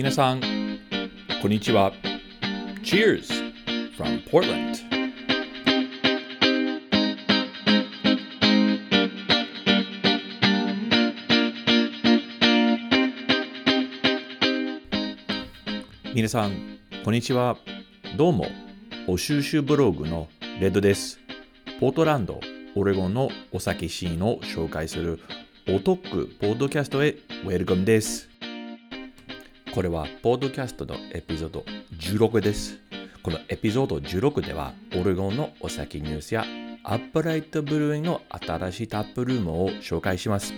皆さん、こんにちは。Cheers from Portland! 皆さん、こんにちは。どうも、お収集ブログのレッドです。ポートランド、オレゴンのお酒シーンを紹介するおトックポッドキャストへウェルカムです。これはポッドキャストのエピソード16です。このエピソード16ではオレゴンのお酒ニュースや Upright Brewing の新しいタップルームを紹介します。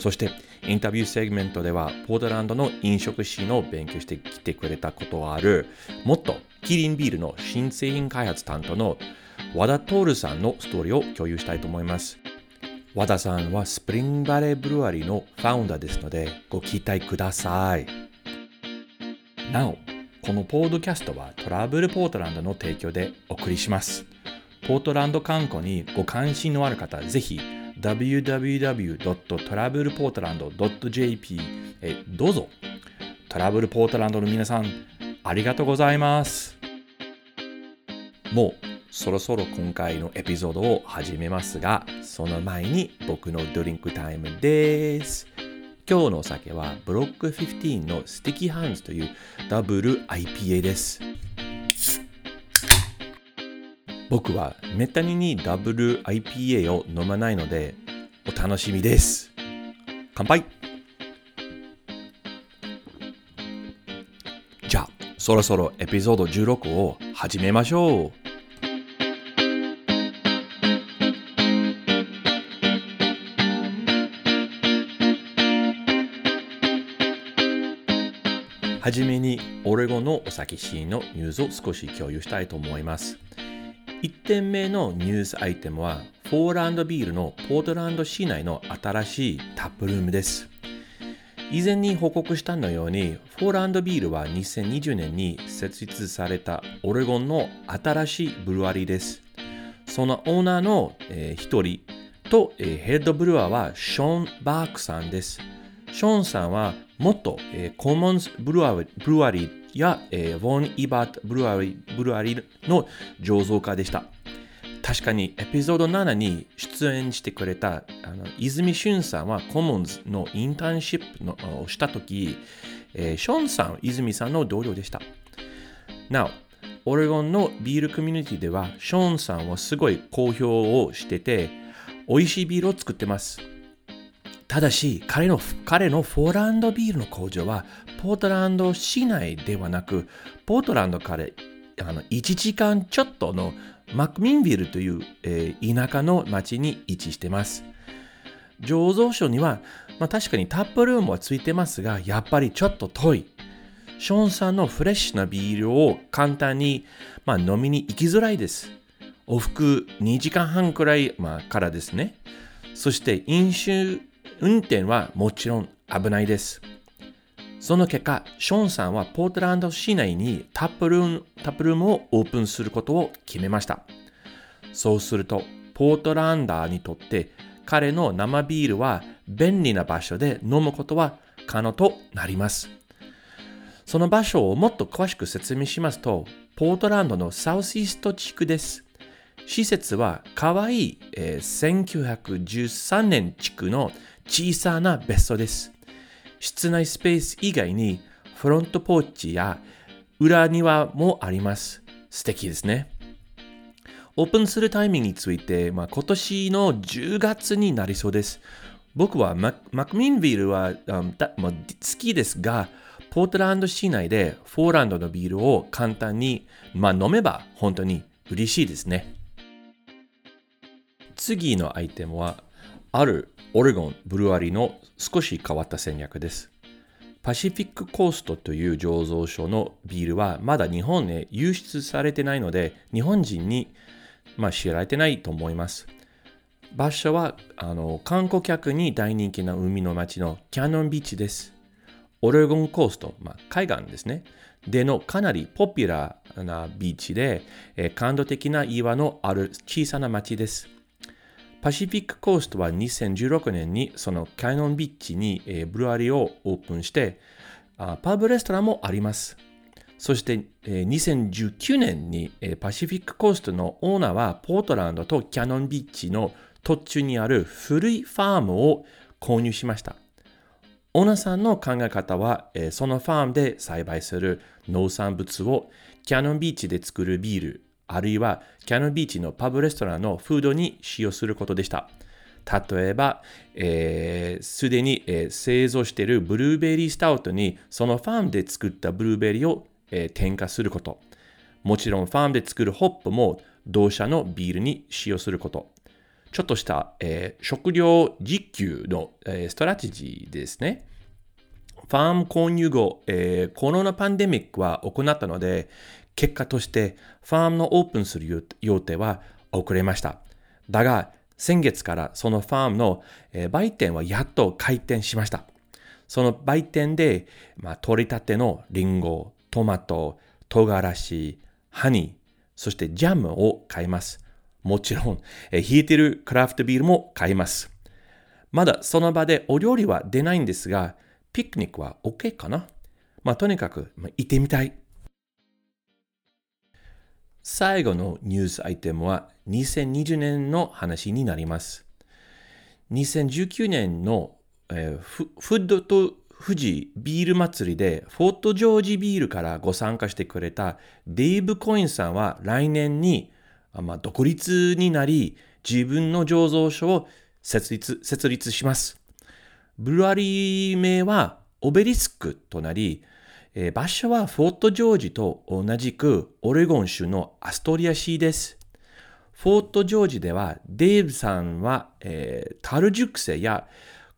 そしてインタビューセグメントではポートランドの飲食シーンを勉強してきてくれたことがあるもっとキリンビールの新製品開発担当の和田徹さんのストーリーを共有したいと思います。和田さんはスプリングバレーブルワリーのファウンダーですのでご期待ください。なお、このポードキャストはトラブルポートランドの提供でお送りします。ポートランド観光にご関心のある方、ぜひ www.travelportland.jp へどうぞ。トラブルポートランドの皆さん、ありがとうございます。もうそろそろ今回のエピソードを始めますが、その前に僕のドリンクタイムです。今日のお酒は Block 15の Sticky Hands というダブル IPA です。僕はめったににダブル IPA を飲まないのでお楽しみです。乾杯じゃあ、そろそろエピソード16を始めましょう。はじめにオレゴンのお酒シーンのニュースを少し共有したいと思います。1点目のニュースアイテムは、フォーランドビールのポートランド市内の新しいタップルームです。以前に報告したのように、フォーランドビールは2020年に設立されたオレゴンの新しいブルワリーです。そのオーナーの一、えー、人と、えー、ヘッドブルワーはショーン・バークさんです。ショーンさんはもっと、えー、コモンズブルワリーや、えー、ウォン・イバートブルワリーブルワリの醸造家でした。確かにエピソード7に出演してくれたあの泉俊さんはコモンズのインターンシップのをしたとき、えー、ションさん、泉さんの同僚でした。なお、オレゴンのビールコミュニティではショーンさんはすごい好評をしてて、美味しいビールを作ってます。ただし、彼の、彼のフォーランドビールの工場は、ポートランド市内ではなく、ポートランドからあの1時間ちょっとのマクミンビルという、えー、田舎の町に位置してます。醸造所には、まあ、確かにタップルームはついてますが、やっぱりちょっと遠い。ショーンさんのフレッシュなビールを簡単に、まあ、飲みに行きづらいです。往復2時間半くらい、まあ、からですね。そして飲酒運転はもちろん危ないです。その結果、ショーンさんはポートランド市内にタップルームタップルームをオープンすることを決めました。そうすると、ポートランダーにとって彼の生ビールは便利な場所で飲むことは可能となります。その場所をもっと詳しく説明しますと、ポートランドのサウスイースト地区です。施設はかわいい、えー、1913年地区の小さな別荘です。室内スペース以外にフロントポーチや裏庭もあります。素敵ですね。オープンするタイミングについて、まあ、今年の10月になりそうです。僕はマクミンビールは、um, まあ、好きですが、ポートランド市内でフォーランドのビールを簡単に、まあ、飲めば本当に嬉しいですね。次のアイテムは、あるオレゴンブルワリの少し変わった戦略です。パシフィックコーストという醸造所のビールはまだ日本へ輸出されてないので、日本人に、まあ、知られてないと思います。場所はあの観光客に大人気な海の町のキャノンビーチです。オレゴンコースト、まあ、海岸ですね。でのかなりポピュラーなビーチで、え感動的な岩のある小さな町です。パシフィックコーストは2016年にそのキャノンビッチに、え、ブルワリをオープンして、あパブレストランもあります。そして、え、2019年に、え、パシフィックコーストのオーナーはポートランドとキャノンビーチの途中にある古いファームを購入しました。オーナーさんの考え方は、え、そのファームで栽培する農産物をキャノンビーチで作るビール、あるいはキャノンビーチのパブレストランのフードに使用することでした。例えば、す、えー、で、に、えー、製造しているブルーベリースタウトにそのファームで作ったブルーベリーをえー、添加すること。もちろんファームで作るホップも同社のビールに使用すること。ちょっとした、えー、食料自給の、ストラテジーですね。ファーム購入後、えー、コロナパンデミック入ったので、結果としてファームのオープンする予定は遅れました。だが、先月からそのファームの、えー、売店はやっと開店しました。その売店で、まあ、取り立てのリンゴ、トマト、唐辛子、ハニー、そしてジャムを買います。もちろん、え冷えてるクラフトビールも買います。まだその場でお料理は出ないんですが、ピクニックは OK かな？まあ、とにかく、まあ、行ってみたい。最後のニュースアイテムは2020年の話になります。2019年の、えー、フッドと富士ビール祭りでフォートジョージビールからご参加してくれたデイブ・コインさんは来年に、まあ、独立になり自分の醸造所を設立設立します。ブルワリー名はオベリスクとなり、えー、場所はフォートジョージと同じくオレゴン州のアストリア市です。フォートジョージではデイブさんは、えー、樽熟成や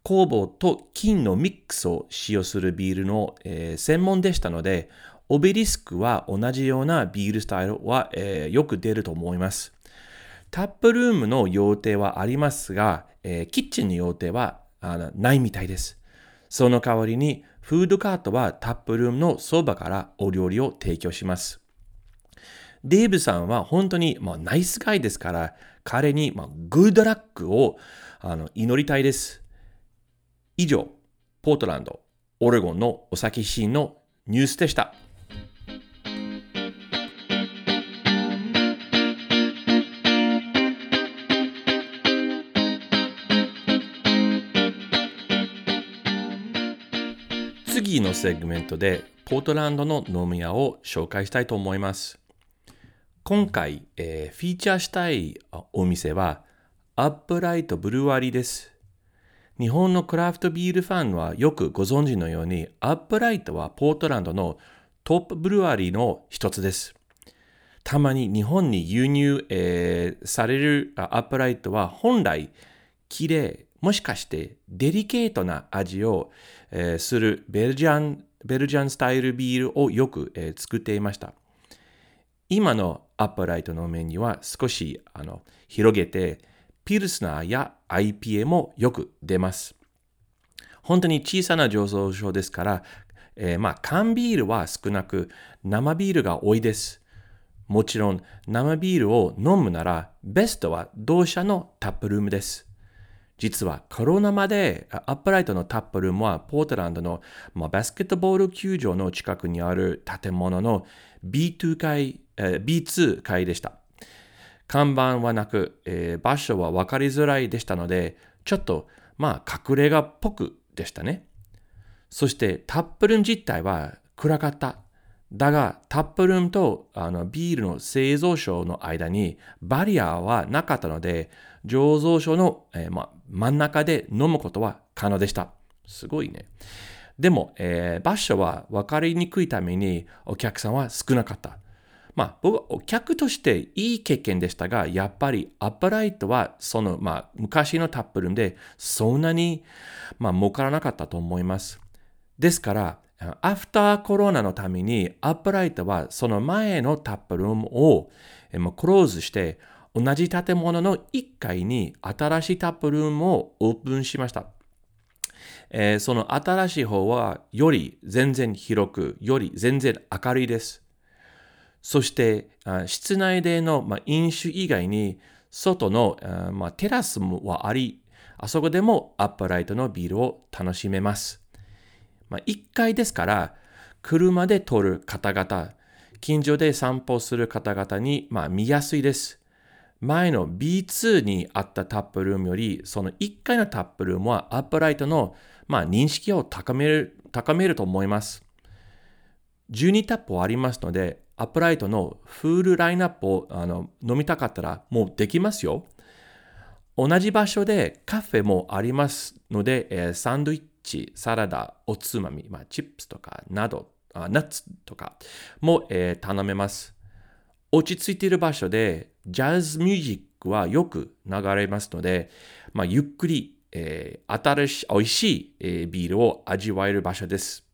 酵母と金のミックスを使用するビールの、えー、専門でしたので、オベリスクは同じようなビールスタイルは、えー、よく出ると思います。タップルームの予定はありますが、えー、キッチンの予定はあのないみたいです。その代わりに、フードカートはタップルームのそばからお料理を提供します。デーブさんは本当に、まあ、ナイスガイですから、彼に、まあ、グッドラックをあの祈りたいです。以上、ポートランド、オレゴンのお酒シーンのニュースでした。次のセグメントでポートランドの飲み屋を紹介したいと思います。今回、えー、フィーチャーしたいお店はアップライトブルワリーです。日本のクラフトビールファンはよくご存知のように、アップライトはポートランドのトップブルワリーの一つです。たまに日本に輸入、えー、されるアップライトは本来綺麗、もしかしてデリケートな味を、えー、するベルジャンベルジャンスタイルビールをよく、えー、作っていました。今のアップライトのメニューは少しあの広げて、ピルスナーや IPA もよく出ます。本当に小さな醸造所ですから、えー、まあ缶ビールは少なく生ビールが多いです。もちろん生ビールを飲むならベストは同社のタップルームです。実はコロナまでアップライトのタップルームはポートランドの、まあ、バスケットボール球場の近くにある建物の B2 階、えー、B2 階でした。看板はなく、えー、場所は分かりづらいでしたので、ちょっと、まあ、隠れ家っぽくでしたね。そして、タップルーム自体は暗かった。だが、タップルームとあのビールの製造所の間にバリアはなかったので、醸造所の、えー、ま、真ん中で飲むことは可能でした。すごいね。でも、えー、場所は分かりにくいためにお客さんは少なかった。まあ、僕はお客としていい経験でしたが、やっぱりアップライトはその、まあ、昔のタップルームでそんなに、まあ、儲からなかったと思います。ですから、アフターコロナのためにアップライトはその前のタップルームを、クローズして同じ建物の1階に新しいタップルームをオープンしました。えー、その新しい方はより全然広く、より全然明るいです。そして、室内での、ま飲酒以外に、外の、まテラスもあり、あそこでもアップライトのビールを楽しめます。まあ、1階ですから、車で通る方々、近所で散歩する方々に、まあ、見やすいです。前の B2 にあったタップルームより、その1階のタップルームはアップライトの、まあ、認識を高める高めると思います。12タップありますので、アップライトのフールラインナップをあの飲みたかったらもうできますよ。同じ場所でカフェもありますので、えー、サンドイッチ、サラダ、おつまみ、まあ、チップスとかなど、あナッツとかも、えー、頼めます。落ち着いている場所でジャズミュージックはよく流れますので、まあ、ゆっくりえー、新しい、美味しい、えー、ビールを味わえる場所です。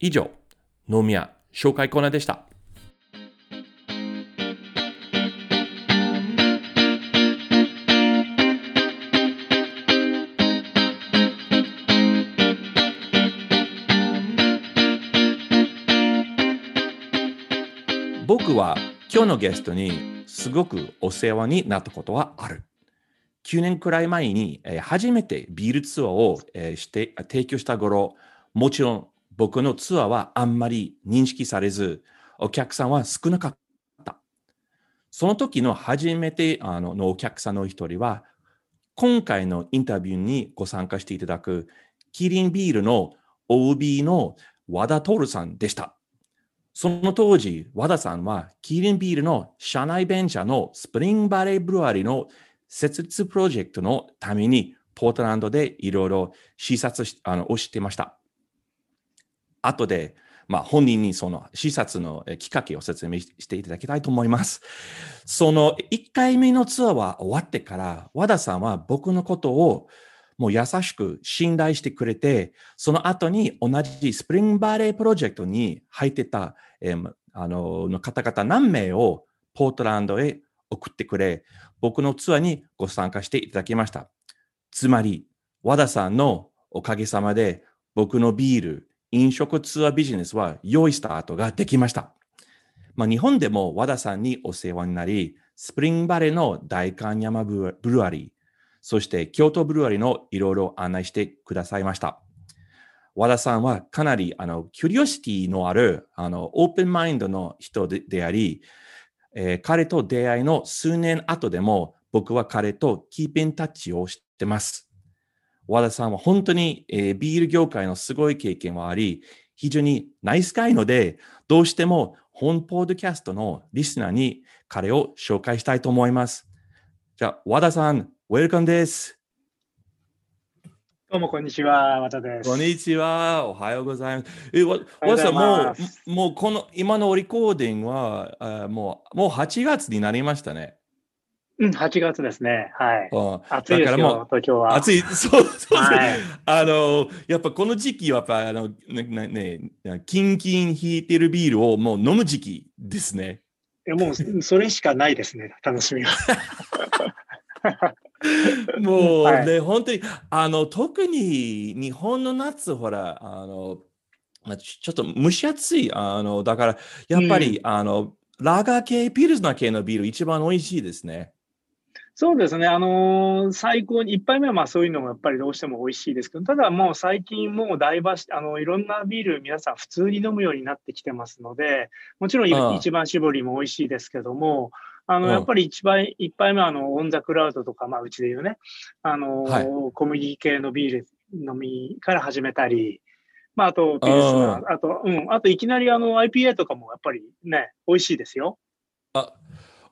以上、飲み屋紹介コーナーでした。僕は今日のゲストにすごくお世話になったことはある。9年くらい前に、えー、初めてビールツアーを、えー、して提供した頃、もちろん僕のツアーはあんまり認識されず、お客さんは少なかった。その時の初めてあののお客さんの一人は、今回のインタビューにご参加していただく、キリンビールの OB の和田徹さんでした。その当時、和田さんはキリンビールの社内ベンチャーのスプリングバレーブルワリの設立プロジェクトのために、ポートランドでいろいろ視察しあのをしていました。後で、まあ、本人にその視察のきっかけを説明していただきたいと思います。その1回目のツアーは終わってから、和田さんは僕のことをもう優しく信頼してくれて、その後に同じスプリングバレープロジェクトに入ってた、えー、あのの方々何名をポートランドへ送ってくれ、僕のツアーにご参加していただきました。つまり、和田さんのおかげさまで、僕のビール、飲食ツアービジネスは良いスタートができました。まあ、日本でも和田さんにお世話になり、スプリングバレーの代官山ブルワリー、そして京都ブルワリーのいろいろ案内してくださいました。和田さんはかなりあのキュリオシティのあるあのオープンマインドの人であり、えー、彼と出会いの数年後でも、僕は彼とキーピンタッチをしてます。和田さんは本当に、えー、ビール業界のすごい経験はあり、非常にナイスガイので、どうしても本ポッドキャストのリスナーに彼を紹介したいと思います。じゃあ、和田さん、ウェルカムです。どうもこんにちは、和田です。こんにちは、おはようございます。え、わ、和田さん、もう、もうこの今のリコーディングは、あもう、もう8月になりましたね。うん、8月ですね。はい。暑いですよ、東京は。暑い、そう、そう、はい、あの、やっぱこの時期は、やっぱ、あの、ね、ね、キンキン引いてるビールをもう飲む時期ですね。いや、もう、それしかないですね、楽しみは。もうね、はい、本当に、あの、特に日本の夏、ほら、あの、ちょっと蒸し暑い、あの、だから、やっぱり、うん、あの、ラガー系、ピルスナー系のビール、一番美味しいですね。そうですね。あのー、最高に、一杯目はまあそういうのもやっぱりどうしても美味しいですけど、ただもう最近もう大バし、あの、いろんなビール皆さん普通に飲むようになってきてますので、もちろん一番搾りも美味しいですけども、あの、やっぱり一杯、一杯目はあの、オンザクラウドとか、まあうちで言うね、あの、はい、小麦系のビール飲みから始めたり、まああと、ピルスナー、あと、うん、あといきなりあの IPA とかもやっぱりね、美味しいですよ。あ、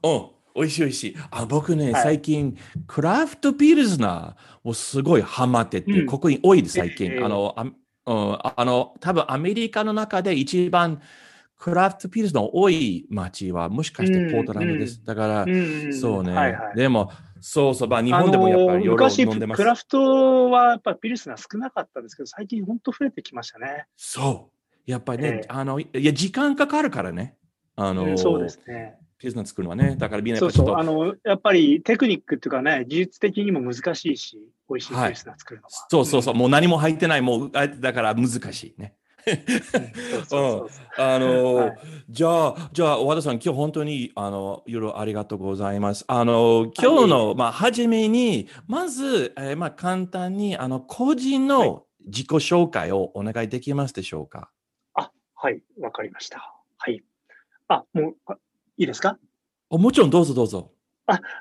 うん。美味しい美味しい。あ僕ね、はい、最近、クラフトピルズナーをすごいハマってて、うん、ここに多いです、最近。えー、あの、あ,、うん、あの、多分アメリカの中で一番クラフトピルズの多い街は、もしかしてポートランドです。うん、だから、うん、そうね、はいはい。でも、そうそう、まあ、日本でもやっぱり昔、クラフトはやっぱピルスナー少なかったんですけど、最近本当増えてきましたね。そう。やっぱりね、えー、あの、いや、時間かかるからね。あの、そうですね。ピザ作るのはね。だからみんなやっぱそうそうあの、やっぱりテクニックっていうかね、技術的にも難しいし、美味しいピザ作るのは。はい、そうそうそう、うん、もう何も入ってない、もう、だから難しいね。あの、はい、じゃあ、じゃあ、和田さん、今日本当に、あの、いろいろありがとうございます。あの、今日の、はい、まあ、初めに、まず、えー、まあ、簡単に、あの、個人の自己紹介をお願いできますでしょうか？あ、はい、わかりました。はい。あ、もう、あいいですか？おもちろんどうぞどうぞ。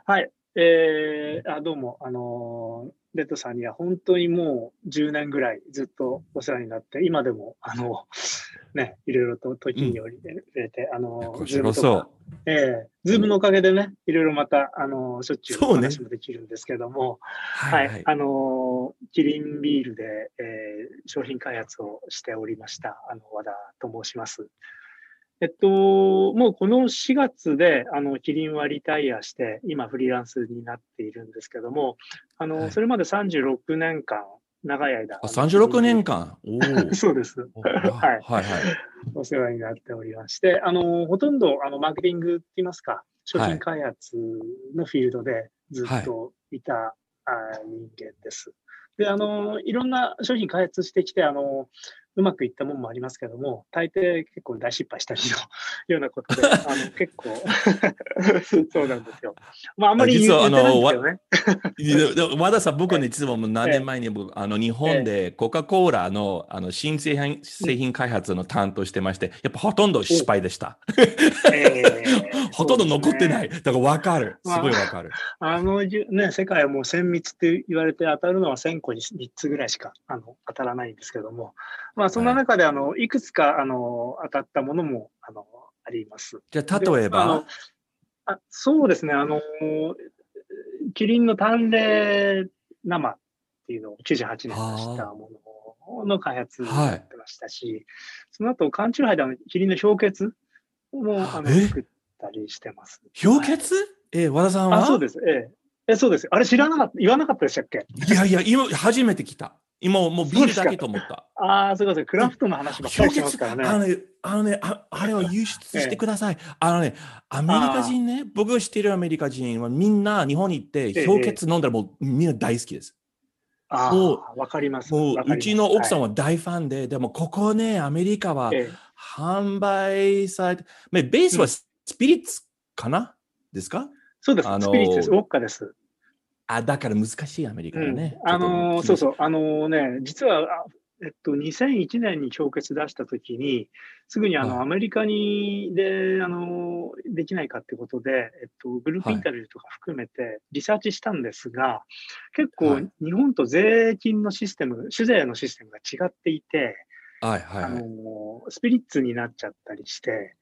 はい。えー、あどうも、あのーレッドさんには本当にもう10年ぐらいずっとお世話になって、今でも、あの、ね、いろいろと時により入れて、あのこー、ちらこそ。ええズームのおかげでね、いろいろまた、あのーしょっちゅうお話もできるんですけども、ははい、あのーキリンビールで、えー商品開発をしておりました、あの、和田と申します。えっと、もうこの4月で、あの、キリンはリタイアして、今フリーランスになっているんですけども、あの、はいそれまで36年間、長い間。あ36年間？そうです。おはいはいはい。お世話になっておりまして、あの、ほとんど、あの、マーケティングって言いますか、商品開発のフィールドでずっといた、あ人間です。で、あの、いろんな商品開発してきて、あの、うまくいったものもありますけども、大抵結構大失敗したりの ようなことで、あの結構 そうなんですよ。まあ、あんまり言ってないんですけどね。和田さん、僕ね、実はもう何年前に僕、あの日本でコカ・コーラのあの新製品製品開発の担当してまして、やっぱほとんど失敗でした。えーほとんど残ってない。だから分かる。すまあごい分かる。あのじゅ、ね、世界はもう1000密って言われて当たるのは1000個に3つぐらいしかあの当たらないんですけども、まあ、そんな中であのいくつかあの当たったものもあのあります。じゃあ、例えば？であの、あそうですね、あの、キリンの淡麗生っていうのを98年出したものの開発はいやってましたし、その後、缶チューハイであのキリンの氷結もあのえ？作ったりしてます。氷結？え、和田さんは？あ、そうです。ええ。え、そうです。あれ知らなかった、言わなかったでしたっけ？いやいや、今、初めて来た。今、もうビールだけと思った。ああ、そうかそうか、クラフトの話ばっかりしてますからね。あのね、あのね、ああれを輸出してください。あのね、アメリカ人ね、僕が知ってるアメリカ人はみんな日本に行ってええ氷結飲んだらもうみんな大好きです。あもあ、わかります。もううちの奥さんは、は大ファンで、でもここね、アメリカはいええ販売されて、まあベースはスピリッツかな？ですか？そうです。あのスピリッツです。ウォッカです。あ、だから難しいアメリカうん。はね。あのーそうそう、あのーね、実は、あえっと、2001年に氷結出したときに、すぐにあの、はい。アメリカにで、あのーできないかってことで、えっと、グループインタビューとか含めてリサーチしたんですが、結構はい。日本と税金のシステム、酒税のシステムが違っていて、はいはいあのはい。ースピリッツになっちゃったりして、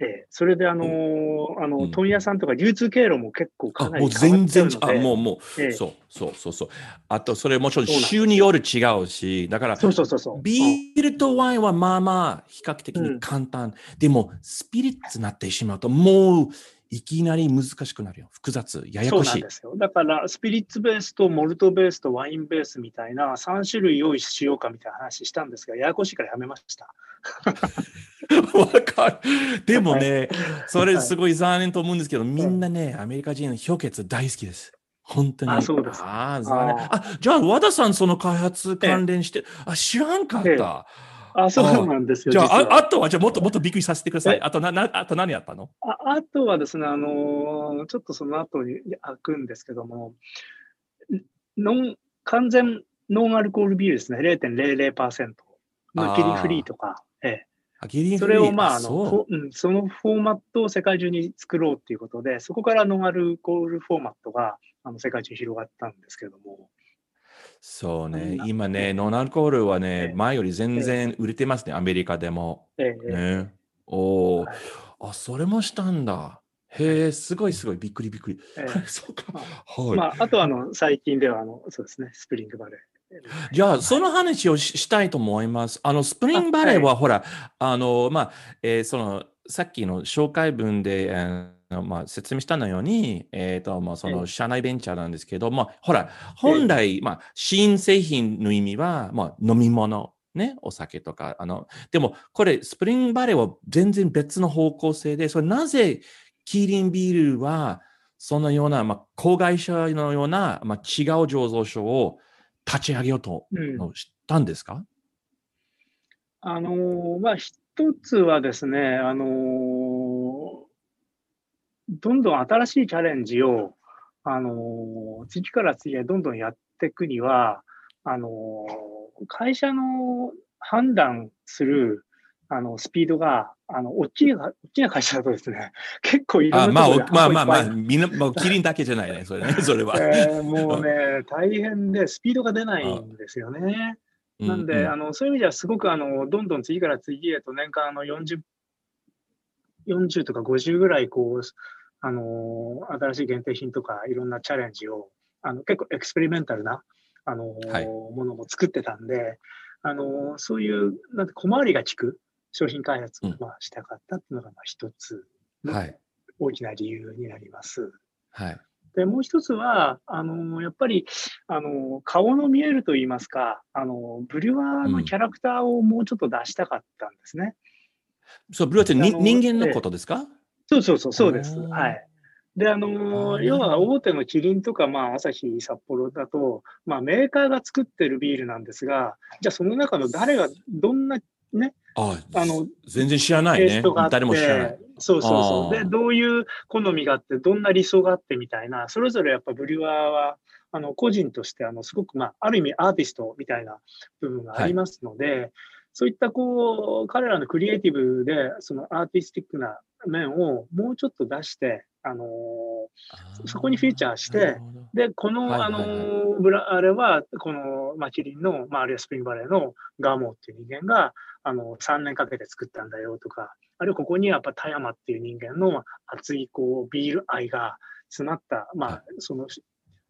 ええそれであのーあの、うん問屋さんとか流通経路も結構あかなもうり変わっ全然あ、ちゃうので、もうもう、ええそうそうそうそう。あと、それもちろんそうなんです州による違うし、だから、そうそうそうそう。うんビールとワインはまあまあ比較的に簡単。でも、スピリッツになってしまうと、もういきなり難しくなるよ。複雑、ややこしいそうなんで。すよ。だから、スピリッツベースとモルトベースとワインベースみたいな3種類用意しようかみたいな話したんですが、ややこしいからやめました。わかる。でもね、それすごい残念と思うんですけど、みんなね、アメリカ人の氷結大好きです。本当に。あそうですああ、残念。ああ、じゃあ、和田さん、その開発関連して、あ、知らんかっええ。た。あ、そうなんですよ。じゃあ、ああとは、じゃあ、もっともっとびっくりさせてください。えあと、な、な、あと何やったの？ああとはですね、あのーちょっとその後に開くんですけども、ノン、完全ノンアルコールビールですね、0.00%のキリンフリーとか、ええ、それをまあ、あのそのフォーマットを世界中に作ろうっていうことで、そこからノンアルコールフォーマットがあの世界中に広がったんですけども、そうね今ね、ノンアルコールはね、ええ前より全然売れてますね、アメリカでも。ええね。おおはい、あ、それもしたんだ。へえ、すごいすごい、びっくりびっくり。え そうか。まはい。まあ、あとはあの最近ではあの、そうですね、スプリングバレー。じゃあ、その話をししたいと思います。あの、スプリングバレーは、ほら、あの、まあ、えーその、さっきの紹介文で、えーまあ、説明したのように、えっ、と、まあ、そえ。の、社内ベンチャーなんですけど、まあ、ほら、本来、まあ、新製品の意味は、まあ、飲み物、ね、お酒とか、あの、でも、これ、スプリングバレーは全然別の方向性で、それなぜ、キリンビールは、そのような、まあ、子会社のような、まあ、違う醸造所を立ち上げようとうん。の知ったんですか、あのーまあ、一つはですね、あのーどんどん新しいチャレンジを、あのー次から次へどんどんやっていくには、あのー会社の判断する、あの、スピードが、あの、大きい、大きな会社だとですね、結構いろあまあ、んなところでまあまあまあ、いっぱいみんな、もうキリンだけじゃないね、それね、それは。えーもうね、大変で、スピードが出ないんですよね。なんで、うあの、そういう意味ではすごく、あの、どんどん次から次へと年間あの40、40とか50ぐらい、こう、あの、新しい限定品とかいろんなチャレンジを、あの、結構エクスペリメンタルな、あの、はいものも作ってたんで、あの、そういう、なんて小回りが利く商品開発を、うんまあ、したかったっていうのが、まあ、一つ、はい。大きな理由になります。はい。で、もう一つは、あの、やっぱり、あの、顔の見えると言いますか、あの、ブリュワーのキャラクターをもうちょっと出したかったんですね。そう、ブルーって人間のことですか？そうそうそう、そうです。はい。で、あの、あー要は大手のキリンとか、まあ、アサヒ、札幌だと、まあ、メーカーが作ってるビールなんですが、じゃあその中の誰が、どんなね、ああの、全然知らないね。誰も知らない。そうそうそう。で、どういう好みがあって、どんな理想があってみたいな、それぞれやっぱブリュワーは、あの、個人として、あの、すごく、まあ、ある意味アーティストみたいな部分がありますので、そういった、こう、彼らのクリエイティブで、そのアーティスティックな面をもうちょっと出して、あのーそこにフィーチャーしてで、この、はいはいあはい。の、ブラ、あれは、この、まあ、キリンの、まあ、あるいはスプリングバレーのガーモーっていう人間が、あの、3年かけて作ったんだよとか、あるいはここにやっぱ田山っていう人間の熱い、こう、ビール愛が詰まった、まはあ、その、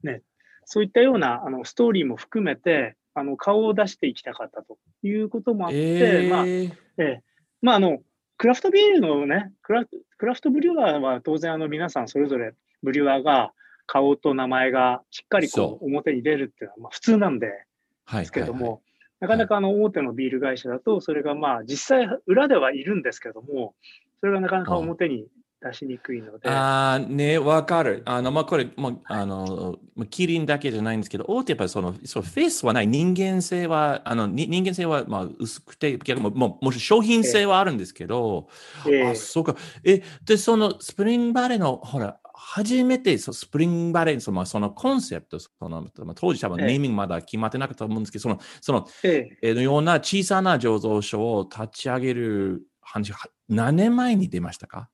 ね、そういったような、あの、ストーリーも含めて、あの、顔を出していきたかったということもあって、まあ、えーえ。え。まあ、あの、クラフトビールのね、クラクラフトブリュワーは当然あの皆さんそれぞれブリュワーが顔と名前がしっかりこそう。表に出るっていうのはまあ普通なんではい。ですけども、なかなかあの大手のビール会社だとそれがまあ実際裏ではいるんですけども、それがなかなか表に出しにくいので、ああ、ね、わかる。あの、まあ、これ、まあ、あの、まあキリンだけじゃないんですけど、大手やっぱりその、そのフェイスはない。人間性は、あの、に人間性は、まあ、薄くて、逆にもう、もうもし商品性はあるんですけど、ええあ、そうか。え、で、その、スプリングバレーの、ほら、初めてそスプリングバレーのそのそのコンセプト、その当時多分ネーミングまだ決まってなかったと思うんですけど、その、その、ええのような小さな醸造所を立ち上げる話何年前に出ましたか？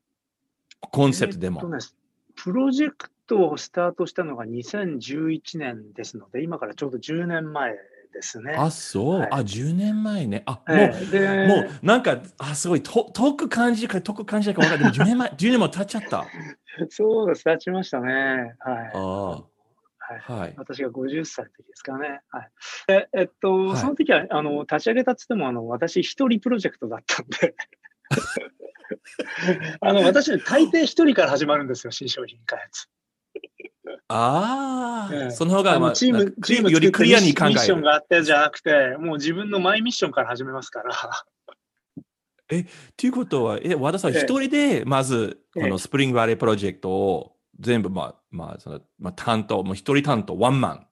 コンセプトでも。えっとねプロジェクトをスタートしたのが2011年ですので、今からちょうど10年前ですね。あ、そう。はいあ、10年前ね。あ、ええでもう、もう、なんか、あ、すごい、と遠く感じるか遠く感じないか分かる。でも10年前、10年も経っちゃった。そうです、立ちましたね。はい。あはいあ、はい。私が50歳の時ですかね。はい。でえっと、はいその時は、あの、立ち上げたっつっても、あの、私一人プロジェクトだったんで。あの、私、大抵一人から始まるんですよ、新商品開発。ああ、ええその方が、まあ、チーム、チームよりクリアに考ミッション。があってじゃなくて、もう自分のマイミッションから始めますから。ということは、え、和田さん、ええ一人で、まず、こええのスプリングバレープロジェクトを全部、まあ、まあ、その、まあ、担当、もう一人担当、ワンマン、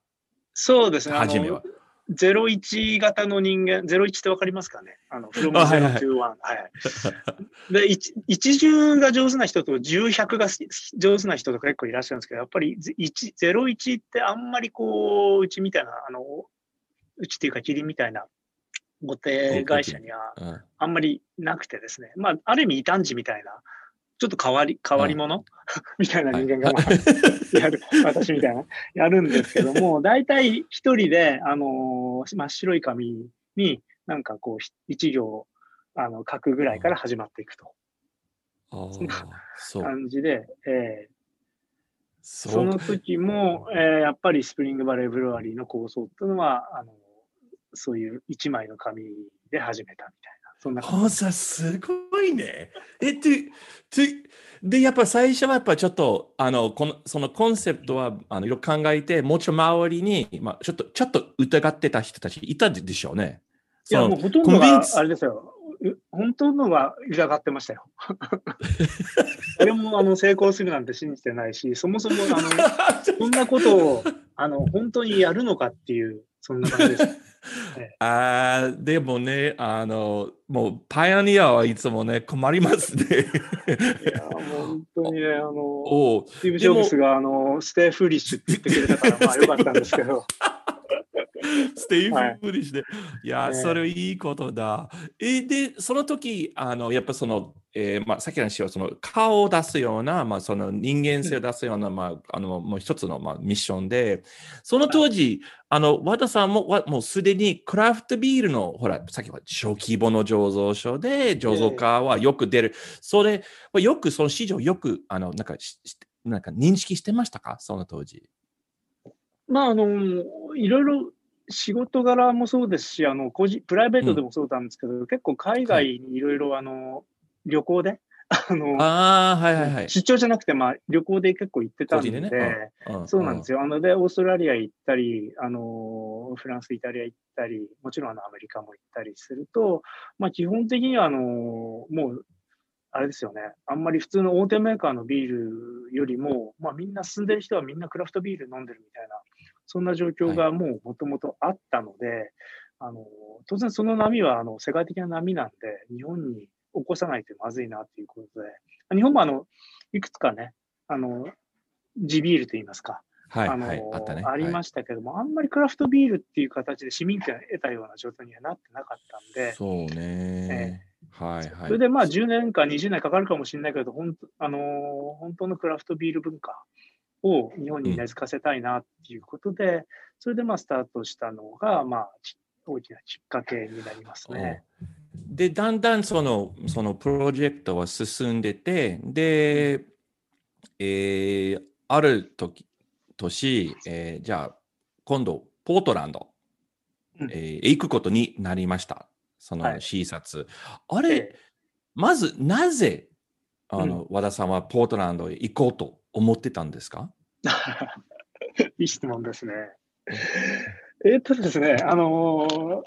そうですね。初めは。01型の人間、01ってわかりますかね？あの、はいはい0 to 1。はい。で、一一重が上手な人と10、100が上手な人とか結構いらっしゃるんですけど、やっぱりぜ1 01ってあんまりこう、うちみたいな、あの、うちっていうか、キリンみたいな、ご提会社にはうんあんまりなくてですね。まあ、ある意味異端児みたいな、ちょっと変わり、変わり者、みたいな人間が、まあ やる、私みたいな、やるんですけども、大体一人で、あのー真っ白い紙に、なんかこう、ひ一行、あの、書くぐらいから始まっていくと。そう。感じで、えーその時も、えーやっぱりスプリングバレーブルワリーの構想っていうのは、あの、そういう一枚の紙で始めたみたいな、そんなさ、すごいね。え、て、て、で、やっぱ最初はやっぱちょっと、あの、この、そのコンセプトは、あの、いろいろ考えて、もうちょい周りに、まあ、ちょっと、ちょっと疑ってた人たちいたでしょうね。いや、もうほとんどあれですよ。う本当のは疑ってましたよ。誰もあの成功するなんて信じてないし、そもそもあの そんなことをあの本当にやるのかっていう、そんな感じです。あーでもね、あの、もう、パイオニアはいつもね、困りますね。いや、もう本当にね、あの、スティーブ・ジョブスがあの stay foolish って言ってくれたから、まあよかったんですけど。Stay foolish で。い、や、ねそれいいことだ。え、で、その時、あの、やっぱその、えーまあ、さっきの話は、その顔を出すような、まあ、その人間性を出すような、まあ、あの、もう一つの、まあ、ミッションで、その当時、あの、和田さんも、わもうすでにクラフトビールの、ほら、さっきは小規模の醸造所で、醸造家はよく出る。それ、よく、その市場よく、あの、なんかなんか認識してましたか？その当時。まあ、あの、いろいろ仕事柄もそうですし、あの、個人、プライベートでもそうなんですけど、結構海外にいろいろ、あの、旅行で、あの、ああ、はいはいはい。出張じゃなくて、まあ、旅行で結構行ってたんで、でね。うんそうなんですよ。あの、で、オーストラリア行ったり、あの、フランス、イタリア行ったり、もちろんあの、アメリカも行ったりすると、まあ、基本的には、あの、もう、あれですよね。あんまり普通の大手メーカーのビールよりも、まあ、みんな進んでる人はみんなクラフトビール飲んでるみたいな、そんな状況がもうもともとあったので、あの、当然その波は、あの、世界的な波なんで、日本に起こさないとまずいなっていうことで、日本もあの、いくつかね、あの、地ビールといいますか、あの。ありましたけども、あんまりクラフトビールっていう形で市民権を得たような状態にはなってなかったんで、そうね。はいはい。それでまあ10年か20年かかるかもしれないけど、本当あのー本当のクラフトビール文化を日本に根付かせたいなっていうことで、それでまあスタートしたのが、まあ、ち大きなきっかけになりますね。で、だんだんそのそのプロジェクトは進んでて、で、えーある時年、えーじゃあ、今度、ポートランド、うんえーへ行くことになりました。そのはい視察。あれ、えまず、なぜ、あの、和田さんはポートランドへ行こうと思ってたんですか？え いい質問ですね。えーっとですね、あのー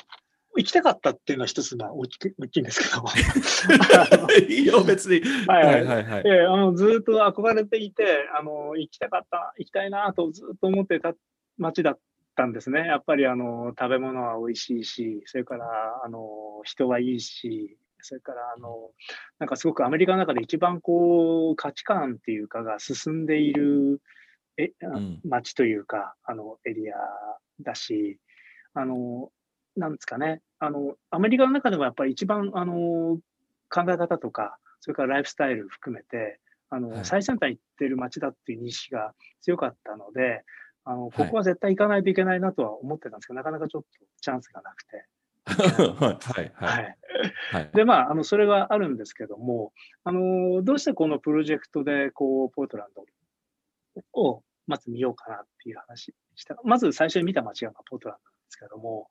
行きたかったっていうのは一つまあ大きく大きいんですけど、いいよ、別に。はいはいはいはい。ええあのずーっと憧れていて、あの行きたかった、行きたいなとずっと思ってた街だったんですね。やっぱりあの食べ物は美味しいし、それからあの人はいいし、それからあのなんかすごくアメリカの中で一番こう価値観っていうかが進んでいるえあうん街というか、あのエリアだし、あのなんですかね、あのアメリカの中でもやっぱり一番あの考え方とか、それからライフスタイル含めて、あの、はい最先端行ってる街だっていう認識が強かったので、あの、はいここは絶対行かないといけないなとは思ってたんですけど、なかなかちょっとチャンスがなくて。はいははいい。はい。で、まあ、あの、それがあるんですけども、あの、どうしてこのプロジェクトで、こう、ポートランドをまず見ようかなっていう話した。まず最初に見た街がまあポートランドですけども、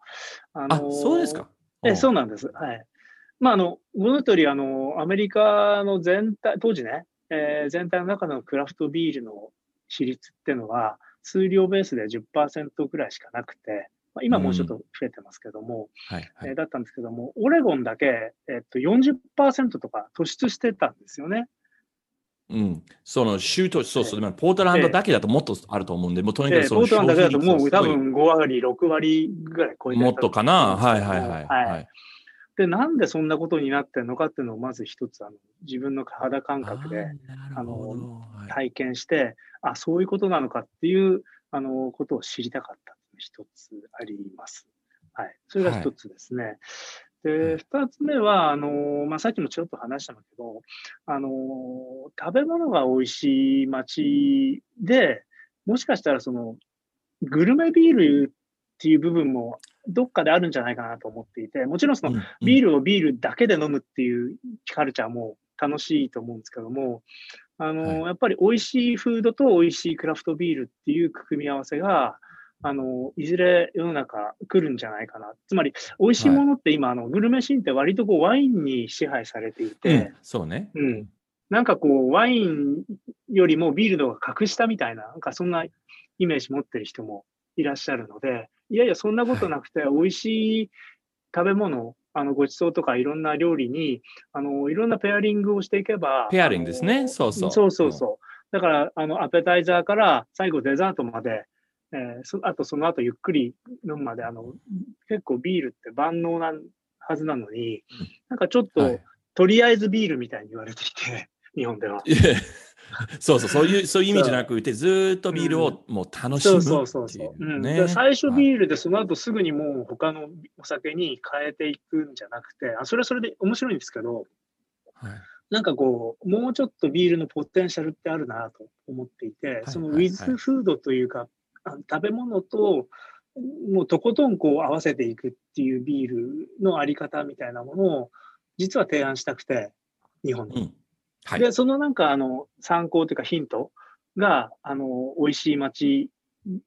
ああ、そうですか。えそうなんです。はい。まあ、あの、ご存知通り、あの、アメリカの全体、当時ね、えー全体の中のクラフトビールの比率っていうのは、数量ベースで10%くらいしかなくて、まあ、今もうちょっと増えてますけども、はいはい。えーだったんですけども、オレゴンだけ、えっと、40%とか突出してたんですよね。うん。その州と、そうそう、でもポートランドだけだともっとあると思うんで、もうとにかえーポくそのートランドだけだともう多分5割、6割ぐらい超えてもっとかな？はいはいはい。はいはいで、なんでそんなことになってるのかっていうのをまず一つ、あの自分の肌感覚で、あーなるほどはい体験して、あ、そういうことなのかっていう、あの、ことを知りたかった一つあります。はい。それが一つですね。はいで、二つ目は、あの、まあ、さっきもちょっと話したんだけど、あの、食べ物が美味しい街で、もしかしたらその、グルメビールっていう部分もどっかであるんじゃないかなと思っていて、もちろんその、ビール、ルをビールだけで飲むっていうカルチャーも楽しいと思うんですけども、あの、はい。やっぱり美味しいフードと美味しいクラフトビールっていう組み合わせが、あの、いずれ世の中来るんじゃないかな。つまり、美味しいものって今、あの、グルメシーンって割とこうワインに支配されていて、うんそうね。うん。なんかこう、ワインよりもビールの方が格下みたいな、なんかそんなイメージ持ってる人もいらっしゃるので、いやいや、そんなことなくて、美味しい食べ物、あの、ごちそうとかいろんな料理に、あの、いろんなペアリングをしていけば、ペアリングですねそうそうそうそうそう。だから、あの、アペタイザーから最後デザートまで、えーそあとその後ゆっくり飲むまで、あの、結構ビールって万能なはずなのに、なんかちょっと、はい。とりあえずビールみたいに言われていて、日本では。そうそう、そういう、そういう意味じゃなくて、ずーっとビールをもう楽しむってそうそうそうう。ん。最初はいビールで、その後すぐにもう他のお酒に変えていくんじゃなくて、あそれはそれで面白いんですけど、はい。なんかこう、もうちょっとビールのポテンシャルってあるなと思っていて、そのウはい。ィズフードというか、食べ物と、もうとことんこう合わせていくっていうビールのあり方みたいなものを、実は提案したくて、日本に。うん。はい。で、そのなんかあの参考というかヒントが、あの、美味しい街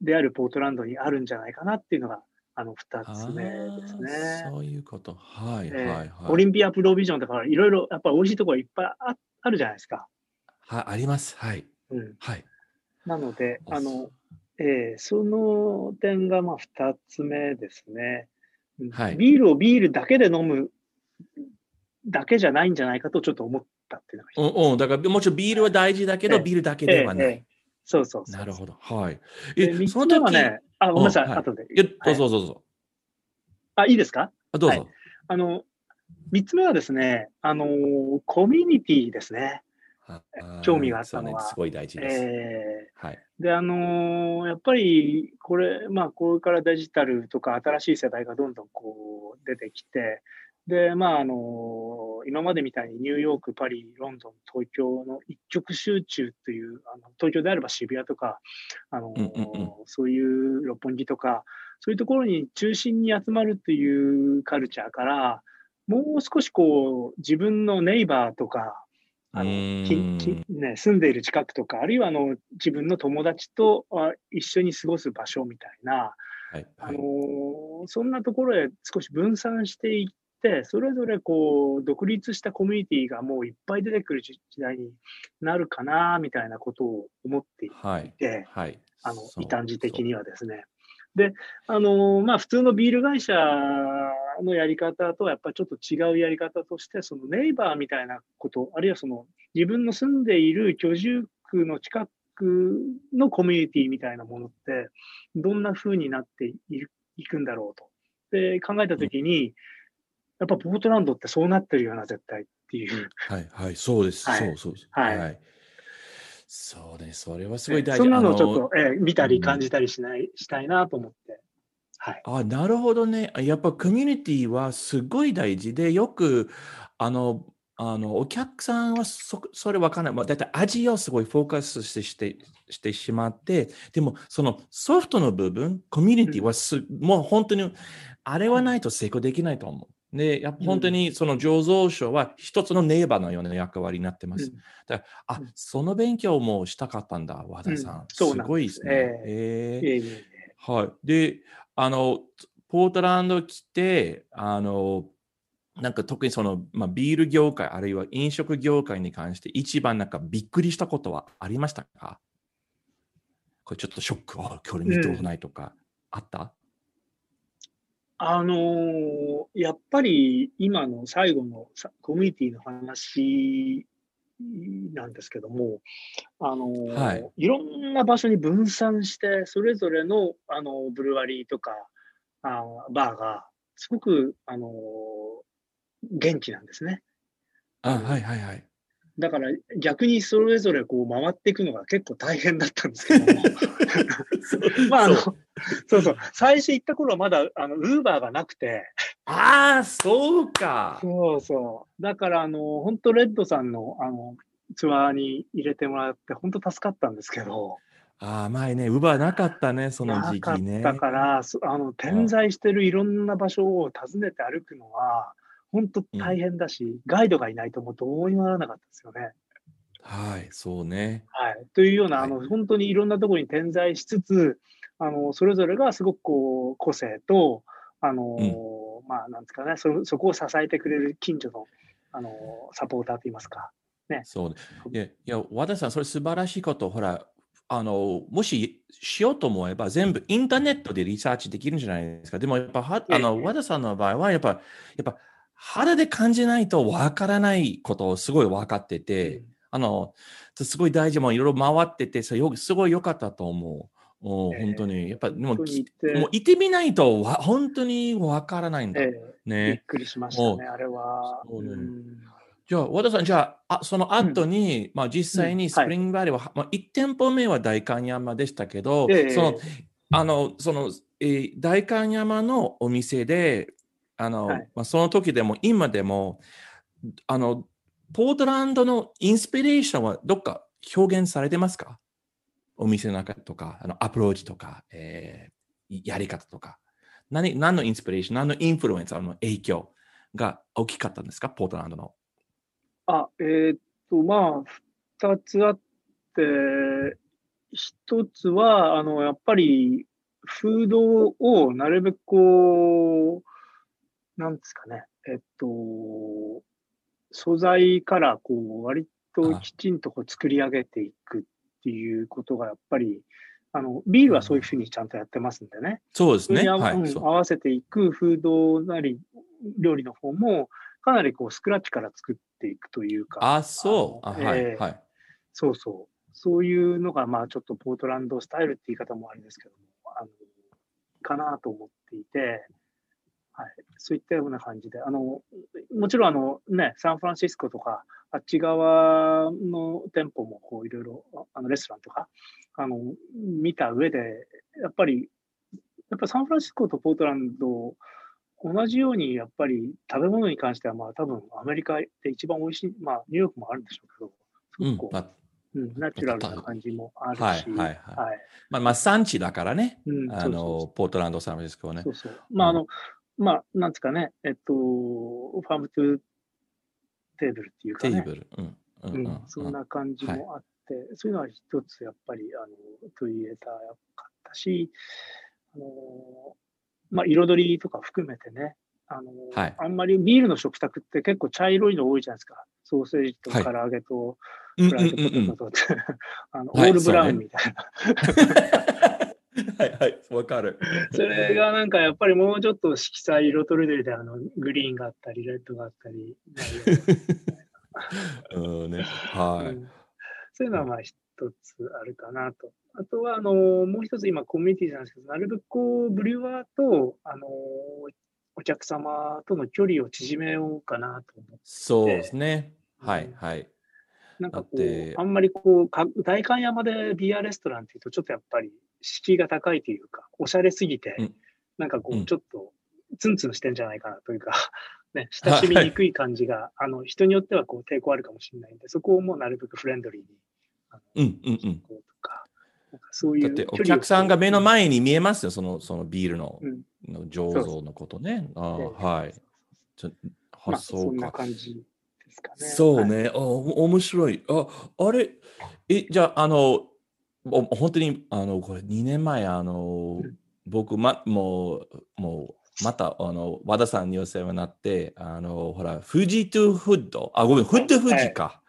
であるポートランドにあるんじゃないかなっていうのが、あの、二つ目ですね。そういうこと。はい、ええはい、はい。オリンピアプロビジョンとかいろいろやっぱ美味しいところいっぱいああるじゃないですか。はい、あります。はい。うん。はい。なので、あの、えーその点がまあ二つ目ですね。うんはいビールをビールだけで飲むだけじゃないんじゃないかとちょっと思ったっていうのがうん、うん、だからもちろんビールは大事だけど、ええビールだけではない。ええええそうそうそう。なるほど。はい。え、その時、目はね、あ、ごめんなさい、うんはい後で。どうはいぞどうぞ。あ、いいですか？あどうぞ。はいあの、三つ目はですね、あのーコミュニティですね。あ興味があったのは。ね、すごい大事です。えはい。ーで、あのーやっぱり、これ、まあ、これからデジタルとか新しい世代がどんどんこう出てきて、で、まあ、あのー今までみたいにニューヨーク、パリ、ロンドン、東京の一極集中という、あの東京であれば渋谷とか、あのーうんうんうん。そういう六本木とか、そういうところに中心に集まるというカルチャーから、もう少しこう、自分のネイバーとか、あのね、住んでいる近くとか、あるいはあの自分の友達とあ一緒に過ごす場所みたいな、はい。あのはいーそんなところへ少し分散していって、それぞれこう独立したコミュニティがもういっぱい出てくる時時代になるかなみたいなことを思っていはい。て、はい。あの異端児的にはですね。で、あのーまあ、普通のビール会社のやり方とはやっぱりちょっと違うやり方として、そのネイバーみたいなこと、あるいはその自分の住んでいる居住区の近くのコミュニティみたいなものって、どんな風になっていくんだろうと。で、考えたときに、やっぱポートランドってそうなってるよな、絶対っていう。はい。はい。そうです。はいそうそうです。はいそうね。それはすごい大事。そんなのをちょっと、えー見たり感じたりしない、したいなと思って。はい。あ、なるほどね。あやっぱコミュニティはすごい大事で、よく、あの、あのお客さんはそそれわかんない。まあ、だいたい味をすごいフォーカスしてしてしてしまって、でもそのソフトの部分、コミュニティはす、もう本当に、あれはないと成功できないと思う。で、やっぱ本当にその醸造所は一つのネイバーのような役割になってます。うん。だからあうん、その勉強もしたかったんだ、和田さん。うん。す。ごいですね。えーいえいえいえ。はい。で、あの、ポートランド来て、あの、なんか特にその、まあ、ビール業界、あるいは飲食業界に関して一番なんかびっくりしたことはありましたか？これちょっとショック、あ、今日見たことないとか、あった？あのーやっぱり今の最後のさコミュニティの話なんですけども、あのーはいいろんな場所に分散して、それぞれの、あのブルワリーとかあーバーが、すごく、あのー元気なんですね。あ、うんはいはいはい。だから逆にそれぞれこう回っていくのが結構大変だったんですけども。まああの、そ そうそう、最初行った頃はまだ、あの、ウーバーがなくて、ああ、そうか。そうそう。だから、あの、本当レッドさんの、あの、ツアーに入れてもらって、本当助かったんですけど、ああ、前ね、ウバーなかったね、その時期ね。たから、そあの、点在してるいろんな場所を訪ねて歩くのは、本当大変だし、ガイドがいないともうどうにもならなかったですよね。はい、そうね。はい。というような、はいあの、本当にいろんなところに点在しつつ、あの、それぞれがすごくこう、個性と、あの、まあ、なんですかね、そ、そこを支えてくれる近所の、あの、サポーターといいますか。そうね。いや、いや和田さん、それ素晴らしいこと、ほら、あの、もししようと思えば、全部インターネットでリサーチできるんじゃないですか。でも、やっぱ、はあの、ええ和田さんの場合は、やっぱ、やっぱ、肌で感じないとわからないことをすごい分かってて、あの、すごい大事もいろいろ回ってて、それよすごい良かったと思う。おええ。本当に。やっぱ、でも、もう行って。みないとわ、本当にわからないんだ。ええ。びっね。くりしましたね、あれは。じゃあ、和田さん、じゃあ、あその後に、まあ実際にスプリングバレーは、まあ1店舗目は代官山でしたけど、ええ。その、あの、その、えー代官山のお店で、あの、はい。まあその時でも今でも、あの、ポートランドのインスピレーションはどっか表現されてますか？お店の中とか、あのアプローチとか、えーやり方とか。何何のインスピレーション、何のインフルエンス、あの影響が大きかったんですか？ポートランドの。あ、えーっと、まあ、二つあって、一つは、あの、やっぱり、フードをなるべくこう、なんですかね、えっと、素材からこう、割ときちんとこう作り上げていくっていうことが、やっぱり、あの、ビールはそういうふうにちゃんとやってますんでね。そうですね。はい。合わせていくフードなり料理の方も、かなりこうスクラッチから作っていくというか、あ、そう。ああのはい、ええはい。そうそう、そういうのが、まあちょっとポートランドスタイルって言い方もあれですけども、あのかなと思っていて、はい、そういったような感じで、あのもちろんあの、ね、サンフランシスコとか、あっち側の店舗もこういろいろあのレストランとかあの見た上で、やっぱり、やっぱサンフランシスコとポートランド、同じようにやっぱり食べ物に関しては、まあ多分アメリカで一番美味しい、まあニューヨークもあるんでしょうけど、すうんごくこ。うまあうん、ナチュラルな感じもあるし、はいはいはい。はい。まあ、まあ、産地だからね。うん、あの、ポートランド、サンフランシスコはね。そうそう。まあ、あの、まあ、なんですかね、えっと、 farm to table っていうかね、テーブル。うん。うんううんんそんな感じもあって、そういうのは一つやっぱり、あの、取り入れたかったし、あの、まあ、彩りとか含めてね、あの、はい。あんまりビールの食卓って結構茶色いの多いじゃないですか。ソーセージとはい唐揚げとうんフライドポテトと あの、オはい all brown みたいな。はいはい、わかる。それがなんかやっぱりもうちょっと色彩、色とりどりであのグリーンがあったり、レッドがあったり、うんね。はい。うんそういうのはまあ一つあるかなと。あとはあのもう一つ今コミュニティなんですけど、なるべくこうブリュワーとあのお客様との距離を縮めようかなと思って、そうですね。うんはいはい。なんかこう、あんまりこう、か代官山でビアレストランっていうとちょっとやっぱり敷居が高いというか、おしゃれすぎて、うんなんかこうちょっとツンツンしてんじゃないかなというか、ね、親しみにくい感じが、あの、人によってはこう抵抗あるかもしれないんで、そこをもうなるべくフレンドリーに、うんうんうん。こうとか、なんかそういうだってお客さんが目の前に見えますよ、そのそのビールのうんの醸造のことね。あええはい。ちょまあ、あそそんうか。な感じですかね。はい。そうね。あお面白い。あ、あれ、え、じゃあ、あの、お本当に、あの、これ2年前、あのうん、僕、ま、もう、もう、また、あの、和田さんにお世話になって、あの、ほら、富士トゥフッド、あ、ごめん、フッド富士か。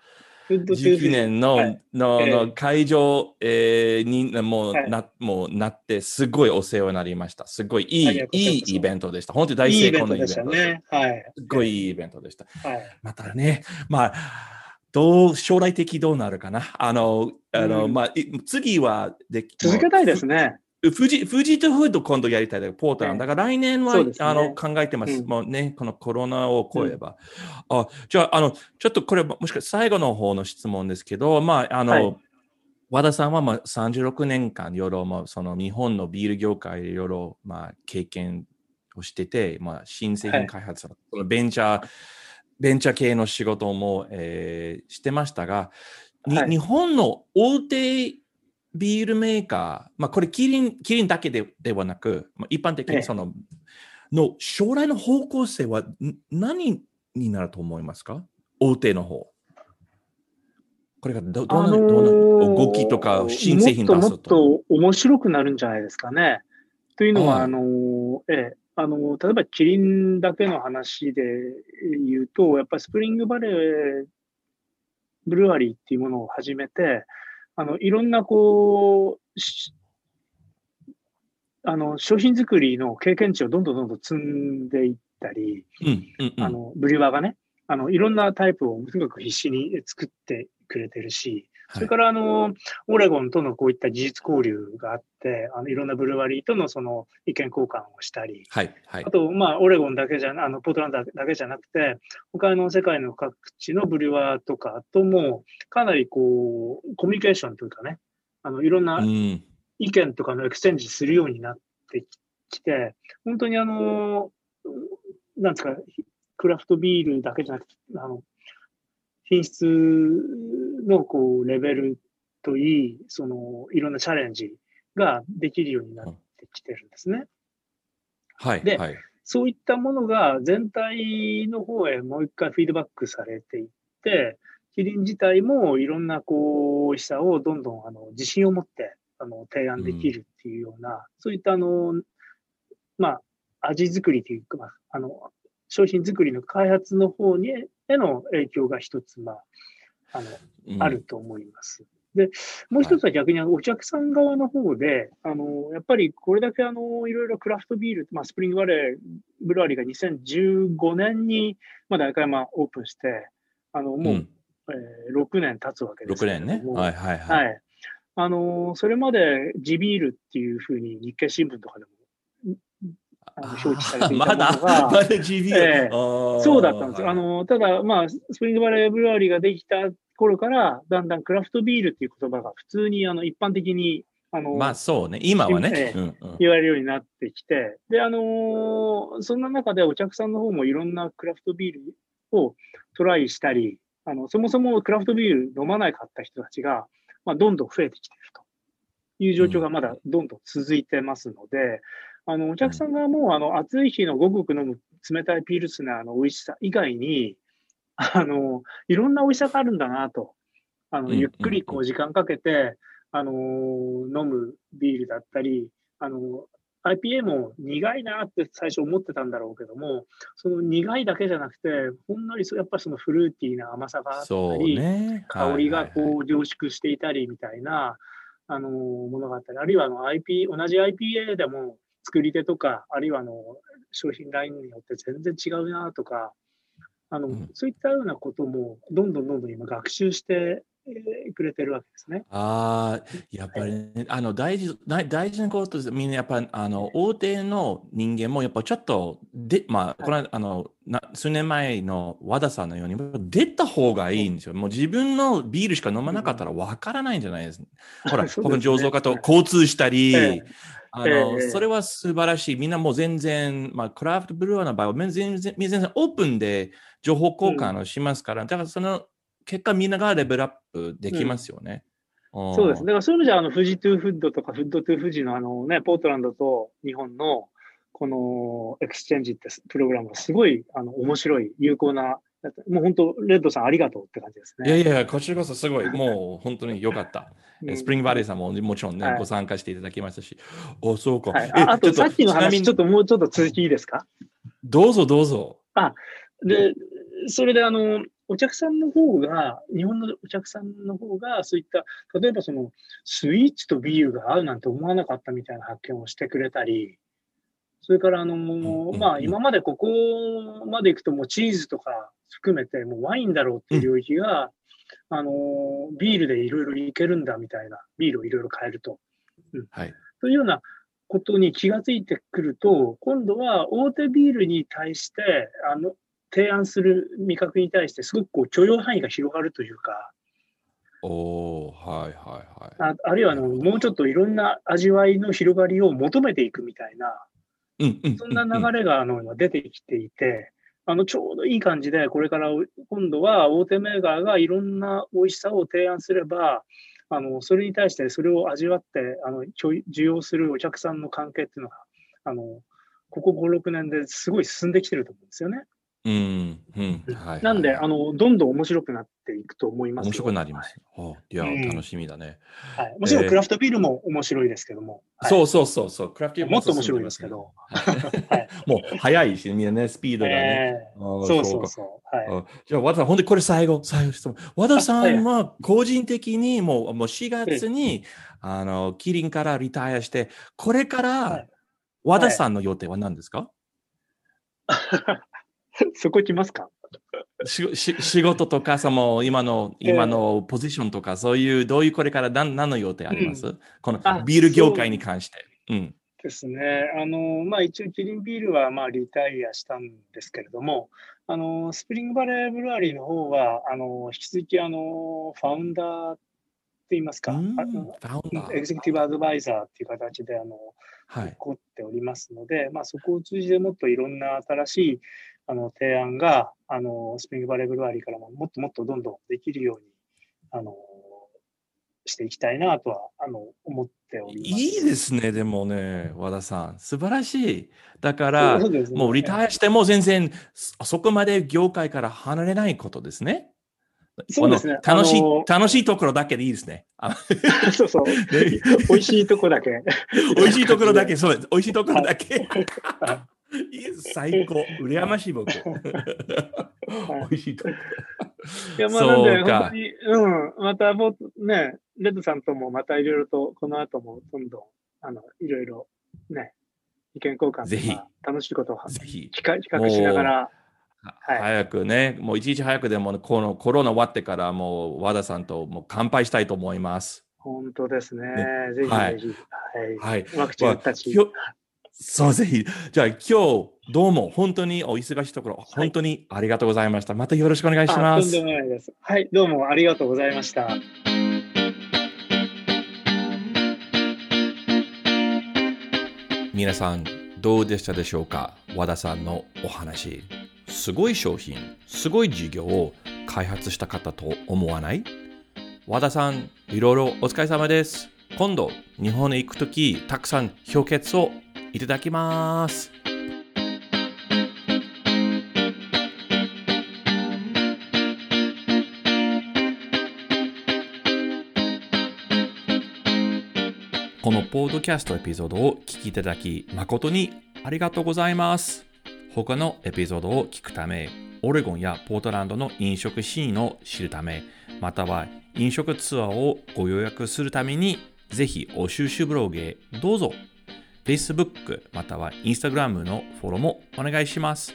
フッドトゥー19年の,、はいのええの会場、えーにもうはいな、もうなって、すごいお世話になりました。すごいいいいいいイベントでした。本当に大成功のイベンベントでしたトでした。ね。はい。すごいいいイベントでした。はい。またね、まあ、どう、将来的どうなるかな？あの、あの、うんまあ、い次はでき、続けたいですね。ふ。富士、富士とフード今度やりたいだポーターなんだから来年は、ねあの考えてます。うんもうね、このコロナを超えば。あじゃあ、あの、ちょっとこれもしかして最後の方の質問ですけど、まあ、あの、はい和田さんはまあ36年間、いろいろ、まあ、その日本のビール業界でいろいろ、まあ、経験をしてて、まあ、新製品開発の、そのベンチャー、ベンチャー系の仕事も、えーしてましたが、にはい。日本の大手ビールメーカー、まあ、これキリン、キリンだけでではなく、まあ、一般的ええ。にその、の将来の方向性はん何になると思いますか？大手の方。これがどどんな,、あのーどんな動きとか新製品出すもっともっと面白くなるんじゃないですかね。というのは、はい。あのー、ええ、あのー、例えばキリンだけの話で言うと、やっぱりスプリングバレーブルワリーっていうものを始めて、あの、いろんなこう、しあの、商品作りの経験値をどんどんどんどん積んでいったり、うんうんうん。あの、ブリュワーがね、あの、いろんなタイプをとにかく必死に作ってくれてるし、それから、あの、オレゴンとのこういった技術交流があって、あの、いろんなブルワリーとのその意見交換をしたり、はい。はいあ。と、まあ、オレゴンだけじゃな、あの、ポートランドだけじゃなくて、他の世界の各地のブルワーとかとも、かなりこう、コミュニケーションというかね、あの、いろんなうん。意見とかの exchange するようになってきて、本当にあの、なんですか、クラフトビールだけじゃなくて、あの、品質のこう、レベルといい、その、いろんなチャレンジができるようになってきてるんですね。はい。ではい。そういったものが全体の方へもう一回フィードバックされていって、キリン自体もいろんなこう、美味しさをどんどんあの自信を持ってあの提案できるっていうような、そういったあの、まあ、味作りというか、まあ、あの、商品作りの開発の方にへの影響が一つ、まあ、あの、うんある。と思います。で、もう一つは逆にあのお客さん側の方で、あの、やっぱりこれだけあの、いろいろクラフトビール、まあ、スプリングバレーブルワリーが2015年に、まあ、大会まあオープンして、あの、もう、うんえー6年経つわけです6けれども。年ね。はい。はい。はい。はい。あの、それまで地ビールっていうふうに日経新聞とかでも、表示されていたものまだ、が、まだええそそうだったんですよ。あ、の、ただ、まあ、スプリングバレーブルワリーができた頃から、だんだんクラフトビールっていう言葉が普通に、あの、一般的に、あの、まあそうね。今はねえ。えうんうん言われるようになってきて、で、あのーそんな中でお客さんの方もいろんなクラフトビールをトライしたり、あの、そもそもクラフトビール飲まなかった人たちが、まあ、どんどん増えてきているという状況がまだどんどん続いてますので、あの、お客さんがもう、あの、暑い日のごくごく飲む冷たいピルスナーの美味しさ以外に、あの、いろんな美味しさがあるんだなと、あの、うんゆっくりこう時間かけて、あのー飲むビールだったり、あの、IPA も苦いなって最初思ってたんだろうけども、その苦いだけじゃなくて、ほんのりそうやっぱりそのフルーティーな甘さがあったり、ね。香りがこう凝縮していたりみたいな、あのーものがあったり、あるいはあの IP、同じ IPA でも作り手とか、あるいはあの商品ラインによって全然違うなとか、あの、うんそういったようなこともどんどんどんどん今学習してえーくれてるわけですね。ああ、やっぱりね、あの大事大大事なことです。みんなやっぱりあの大手の人間もやっぱちょっとで、まあ、この間あのな数年前の和田さんのように出た方がいいんですよ。もう自分のビールしか飲まなかったらわからないんじゃないですか。ほら、そうですね他の醸造家と交流したり、ええあの、ええそれは素晴らしい。みんなもう全然、まあ、クラフトブルワーの場合は全然全然オープンで情報交換をしますから、だからその結果みんながレベルアップできますよね。そうですね。だからそういう意味では、あの、富士トゥーフッドとか、フッドトゥー富士のあのね、ポートランドと日本の、この exchange ってプログラムがすごい、あの、面白い、有効なもう本当、レッドさんありがとうって感じですね。いやいや、こちらこそすごい、もう本当に良かった。うんスプリングバレーさんももちろんね、はいご参加していただきましたし。お、そうか。はい、えああと、さっきの話、ちょっともうちょっと続きいいですか？どうぞどうぞ。で、それであの、お客さんの方が、日本のお客さんの方が、そういった、例えばその、スイーツとビールが合うなんて思わなかったみたいな発見をしてくれたり、それからあの、んまあうん今までここまで行くともうチーズとか含めてもうワインだろうっていう領域が、あの、ビールでいろいろいけるんだみたいな、ビールをいろいろ変えると。はい。というようなことに気がついてくると、今度は大手ビールに対して、あの、提案する味覚に対して、すごくこう許容範囲が広がるというか、おー、はいはいはい。ああるいはあのもうちょっといろんな味わいの広がりを求めていくみたいな、うんうん。そんな。流れがあの今出てきていて、あのちょうどいい感じで、これから今度は大手メーカーがいろんな美味しさを提案すれば、あのそれに対してそれを味わってあの需要するお客さんの関係っていうのが、あのここ5、6年ですごい進んできてると思うんですよね。うん、うん。はい。なんで、はいあのどんどん面白くなっていくと思いますよ。面白くなります。おいや、うん楽しみだね。はい。もちろんクラフトビールも面白いですけども。はいそうそうそうそう。クラフティーもっと面白いですけど。はい もう早いし、みんなね、スピードがね。えあーえそうそうかそう。はい。あじゃあ、和田さん、本当にこれ最後、最後質問。和田さんは個人的にもうもう4月に、あの、キリンからリタイアして、これかはらい和田さんの予定は何ですか、そこ来ますか？仕事とか、その今の、今のポジションとか、そういう、どういうこれから何何の予定あります、うん、このビール業界に関して。ううん、ですね。あの、まあ一応キリンビールはまあリタイアしたんですけれども、あの、スプリングバレーブルワリーの方は、あの、引き続きあの、ファウンダーって言いますか、エグゼクティブアドバイザーっていう形で、あの、はい、残っておりますので、まあそこを通じてもっといろんな新しいあの提案が、あの、スプリングバレーブルワリーからももっともっとどんどんできるように、あの、していきたいなとは、あの、思っております。いいですね、でもね、和田さん。素晴らしい。だから、ね、もうリタイアしても全然、そこまで業界から離れないことですね。そうですね。楽しい、楽しいところだけでいいですね。そうそう。美味しいところだけ。美味しいところだけ、そうです。美味しいところだけ。最高。羨ましい僕。美味しいとこいや、まあ、なんで、本当に、うん、また、もね、レッドさんともまたいろいろと、この後もどんどん、あの、いろいろ、ね、意見交換とか、楽しいことをぜひ企画しながら、はい、早くね、もう一日早くでも、このコロナ終わってから、もう和田さんともう乾杯したいと思います。本当ですね。ねぜひぜひ。はい。はい、ワクチンたち。そう、ぜひ。じゃあ今日、どうも本当にお忙しいところ、本当にありがとうございました。またよろしくお願いします。とんでもないです。はい、どうもありがとうございました。皆さん、どうでしたでしょうか？和田さんのお話。すごい商品、すごい事業を開発した方と思わない？和田さん、いろいろお疲れ様です。今度、日本へ行くとき、たくさん氷結をいただきます。このポードキャストエピソードを聞きいただき誠にありがとうございます。他のエピソードを聞くため、オレゴンやポートランドの飲食シーンを知るため、または飲食ツアーをご予約するために、ぜひお収集ブログへどうぞ Facebook または Instagram のフォローもお願いします。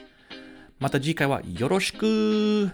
また次回はよろしく